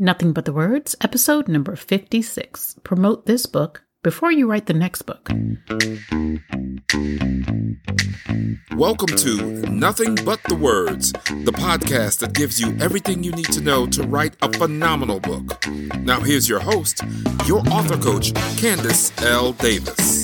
Nothing But the Words, episode number 56. Promote this book before you write the next book. Welcome to Nothing But the Words, the podcast that gives you everything you need to know to write a phenomenal book. Now, here's your host, your author coach, Candace L. Davis.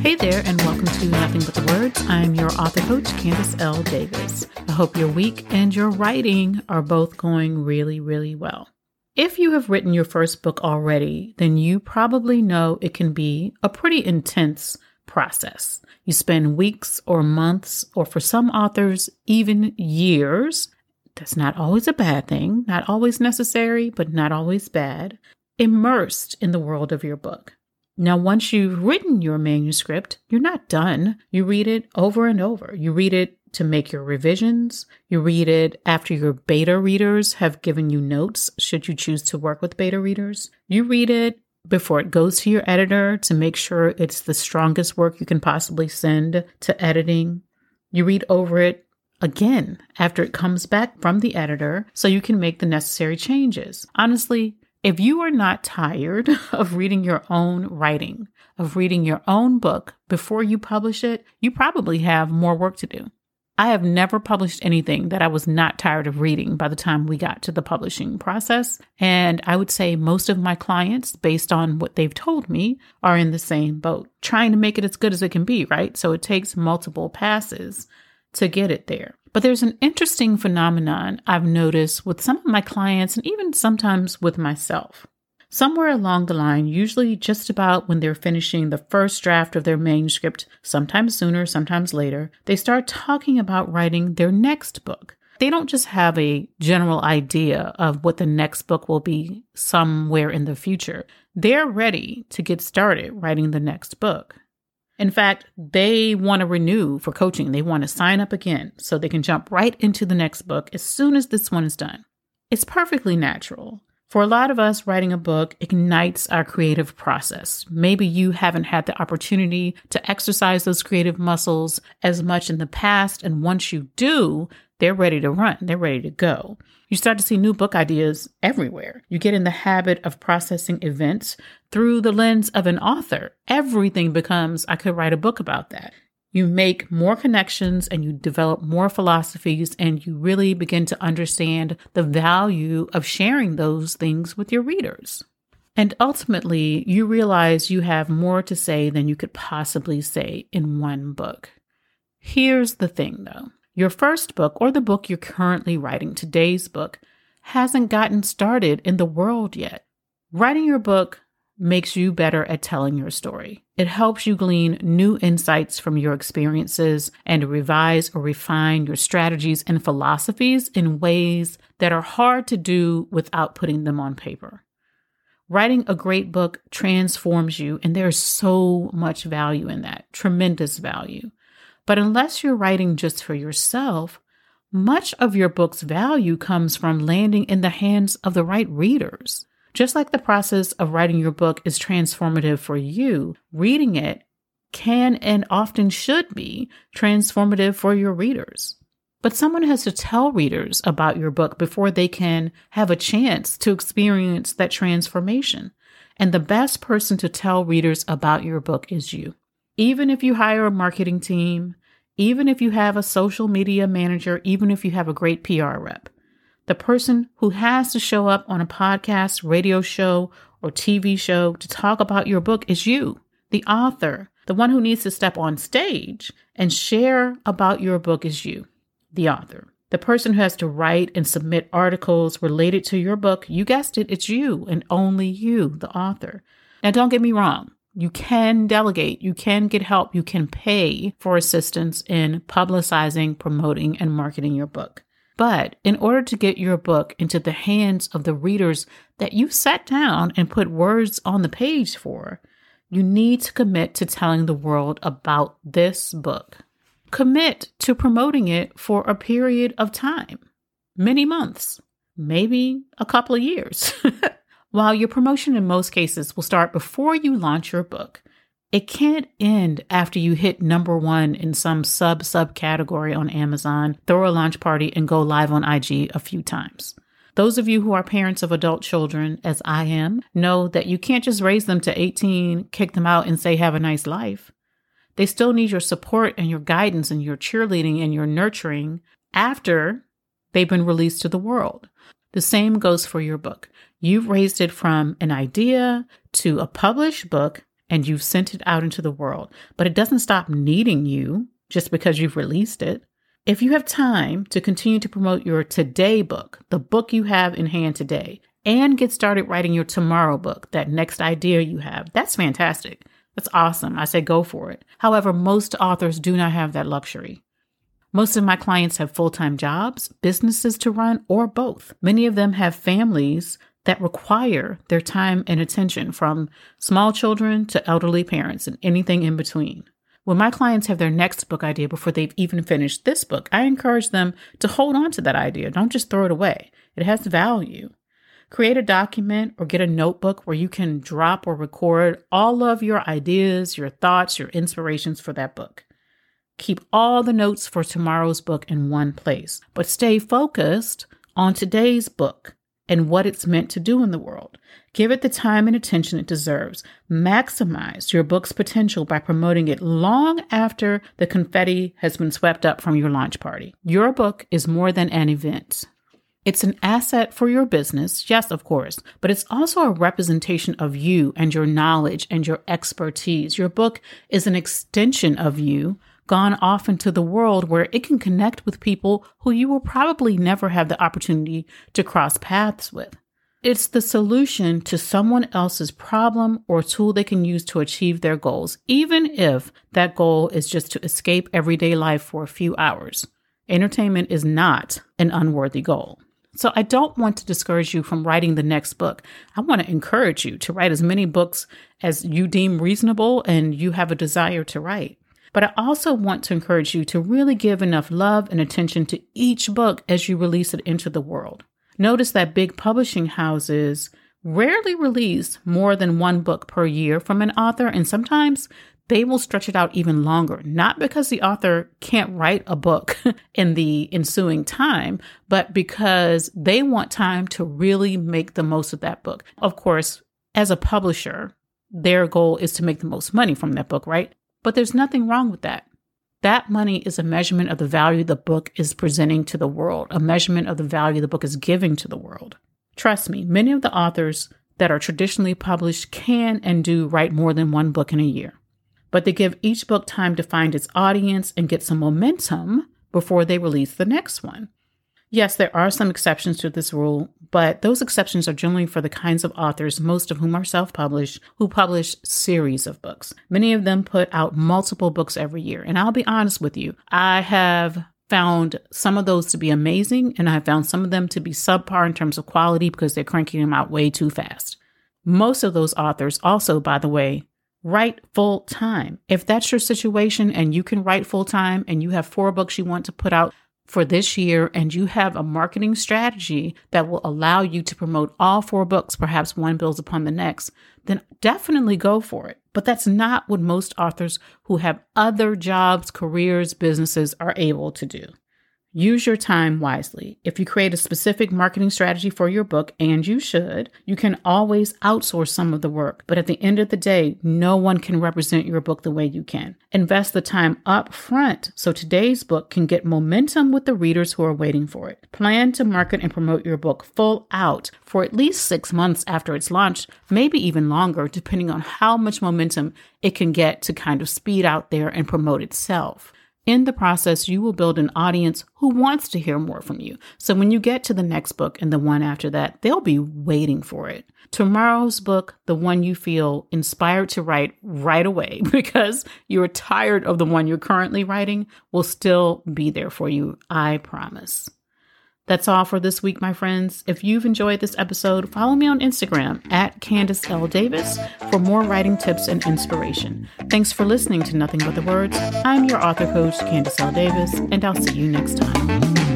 Hey there, and welcome to Nothing But the Words. I'm your author coach, Candace L. Davis. I hope your week and your writing are both going really, really well. If you have written your first book already, then you probably know it can be a pretty intense process. You spend weeks or months, or for some authors, even years. That's not always a bad thing, not always necessary, but not always bad, immersed in the world of your book. Now, once you've written your manuscript, you're not done. You read it over and over. You read it to make your revisions. You read it after your beta readers have given you notes, should you choose to work with beta readers. You read it before it goes to your editor to make sure it's the strongest work you can possibly send to editing. You read over it again after it comes back from the editor so you can make the necessary changes. Honestly, if you are not tired of reading your own writing, of reading your own book before you publish it, you probably have more work to do. I have never published anything that I was not tired of reading by the time we got to the publishing process. And I would say most of my clients, based on what they've told me, are in the same boat, trying to make it as good as it can be, right? So it takes multiple passes to get it there. But there's an interesting phenomenon I've noticed with some of my clients and even sometimes with myself. Somewhere along the line, usually just about when they're finishing the first draft of their manuscript, sometimes sooner, sometimes later, they start talking about writing their next book. They don't just have a general idea of what the next book will be somewhere in the future. They're ready to get started writing the next book. In fact, they want to renew for coaching. They want to sign up again so they can jump right into the next book as soon as this one is done. It's perfectly natural. For a lot of us, writing a book ignites our creative process. Maybe you haven't had the opportunity to exercise those creative muscles as much in the past, and once you do, they're ready to run, they're ready to go. You start to see new book ideas everywhere. You get in the habit of processing events through the lens of an author. Everything becomes, I could write a book about that. You make more connections and you develop more philosophies, and you really begin to understand the value of sharing those things with your readers. And ultimately, you realize you have more to say than you could possibly say in one book. Here's the thing though your first book, or the book you're currently writing, today's book, hasn't gotten started in the world yet. Writing your book makes you better at telling your story. It helps you glean new insights from your experiences and revise or refine your strategies and philosophies in ways that are hard to do without putting them on paper. Writing a great book transforms you, and there's so much value in that, tremendous value. But unless you're writing just for yourself, much of your book's value comes from landing in the hands of the right readers. Just like the process of writing your book is transformative for you, reading it can and often should be transformative for your readers. But someone has to tell readers about your book before they can have a chance to experience that transformation. And the best person to tell readers about your book is you. Even if you hire a marketing team, even if you have a social media manager, even if you have a great PR rep. The person who has to show up on a podcast, radio show, or TV show to talk about your book is you, the author. The one who needs to step on stage and share about your book is you, the author. The person who has to write and submit articles related to your book, you guessed it, it's you and only you, the author. Now, don't get me wrong. You can delegate, you can get help, you can pay for assistance in publicizing, promoting, and marketing your book. But in order to get your book into the hands of the readers that you sat down and put words on the page for, you need to commit to telling the world about this book. Commit to promoting it for a period of time, many months, maybe a couple of years. While your promotion in most cases will start before you launch your book, it can't end after you hit number one in some sub subcategory on Amazon, throw a launch party, and go live on IG a few times. Those of you who are parents of adult children, as I am, know that you can't just raise them to 18, kick them out, and say, have a nice life. They still need your support and your guidance and your cheerleading and your nurturing after they've been released to the world. The same goes for your book. You've raised it from an idea to a published book and you've sent it out into the world, but it doesn't stop needing you just because you've released it. If you have time to continue to promote your today book, the book you have in hand today, and get started writing your tomorrow book, that next idea you have, that's fantastic. That's awesome. I say go for it. However, most authors do not have that luxury. Most of my clients have full time jobs, businesses to run, or both. Many of them have families that require their time and attention from small children to elderly parents and anything in between. When my clients have their next book idea before they've even finished this book, I encourage them to hold on to that idea. Don't just throw it away, it has value. Create a document or get a notebook where you can drop or record all of your ideas, your thoughts, your inspirations for that book. Keep all the notes for tomorrow's book in one place, but stay focused on today's book and what it's meant to do in the world. Give it the time and attention it deserves. Maximize your book's potential by promoting it long after the confetti has been swept up from your launch party. Your book is more than an event. It's an asset for your business, yes, of course, but it's also a representation of you and your knowledge and your expertise. Your book is an extension of you gone off into the world where it can connect with people who you will probably never have the opportunity to cross paths with. It's the solution to someone else's problem or tool they can use to achieve their goals, even if that goal is just to escape everyday life for a few hours. Entertainment is not an unworthy goal. So I don't want to discourage you from writing the next book. I want to encourage you to write as many books as you deem reasonable and you have a desire to write. But I also want to encourage you to really give enough love and attention to each book as you release it into the world. Notice that big publishing houses rarely release more than one book per year from an author, and sometimes they will stretch it out even longer, not because the author can't write a book in the ensuing time, but because they want time to really make the most of that book. Of course, as a publisher, their goal is to make the most money from that book, right? But there's nothing wrong with that. That money is a measurement of the value the book is presenting to the world, a measurement of the value the book is giving to the world. Trust me, many of the authors that are traditionally published can and do write more than one book in a year but they give each book time to find its audience and get some momentum before they release the next one. Yes, there are some exceptions to this rule, but those exceptions are generally for the kinds of authors, most of whom are self published, who publish series of books. Many of them put out multiple books every year. And I'll be honest with you, I have found some of those to be amazing, and I have found some of them to be subpar in terms of quality because they're cranking them out way too fast. Most of those authors also, by the way, write full time. If that's your situation and you can write full time and you have four books you want to put out for this year and you have a marketing strategy that will allow you to promote all four books, perhaps one builds upon the next, then definitely go for it. But that's not what most authors who have other jobs, careers, businesses are able to do. Use your time wisely. If you create a specific marketing strategy for your book, and you should, you can always outsource some of the work. But at the end of the day, no one can represent your book the way you can. Invest the time up front so today's book can get momentum with the readers who are waiting for it. Plan to market and promote your book full out for at least six months after it's launched, maybe even longer, depending on how much momentum it can get to kind of speed out there and promote itself. In the process, you will build an audience who wants to hear more from you. So when you get to the next book and the one after that, they'll be waiting for it. Tomorrow's book, the one you feel inspired to write right away because you're tired of the one you're currently writing, will still be there for you. I promise. That's all for this week, my friends. If you've enjoyed this episode, follow me on Instagram at Candace L. Davis for more writing tips and inspiration. Thanks for listening to Nothing But the Words. I'm your author coach, Candace L. Davis, and I'll see you next time.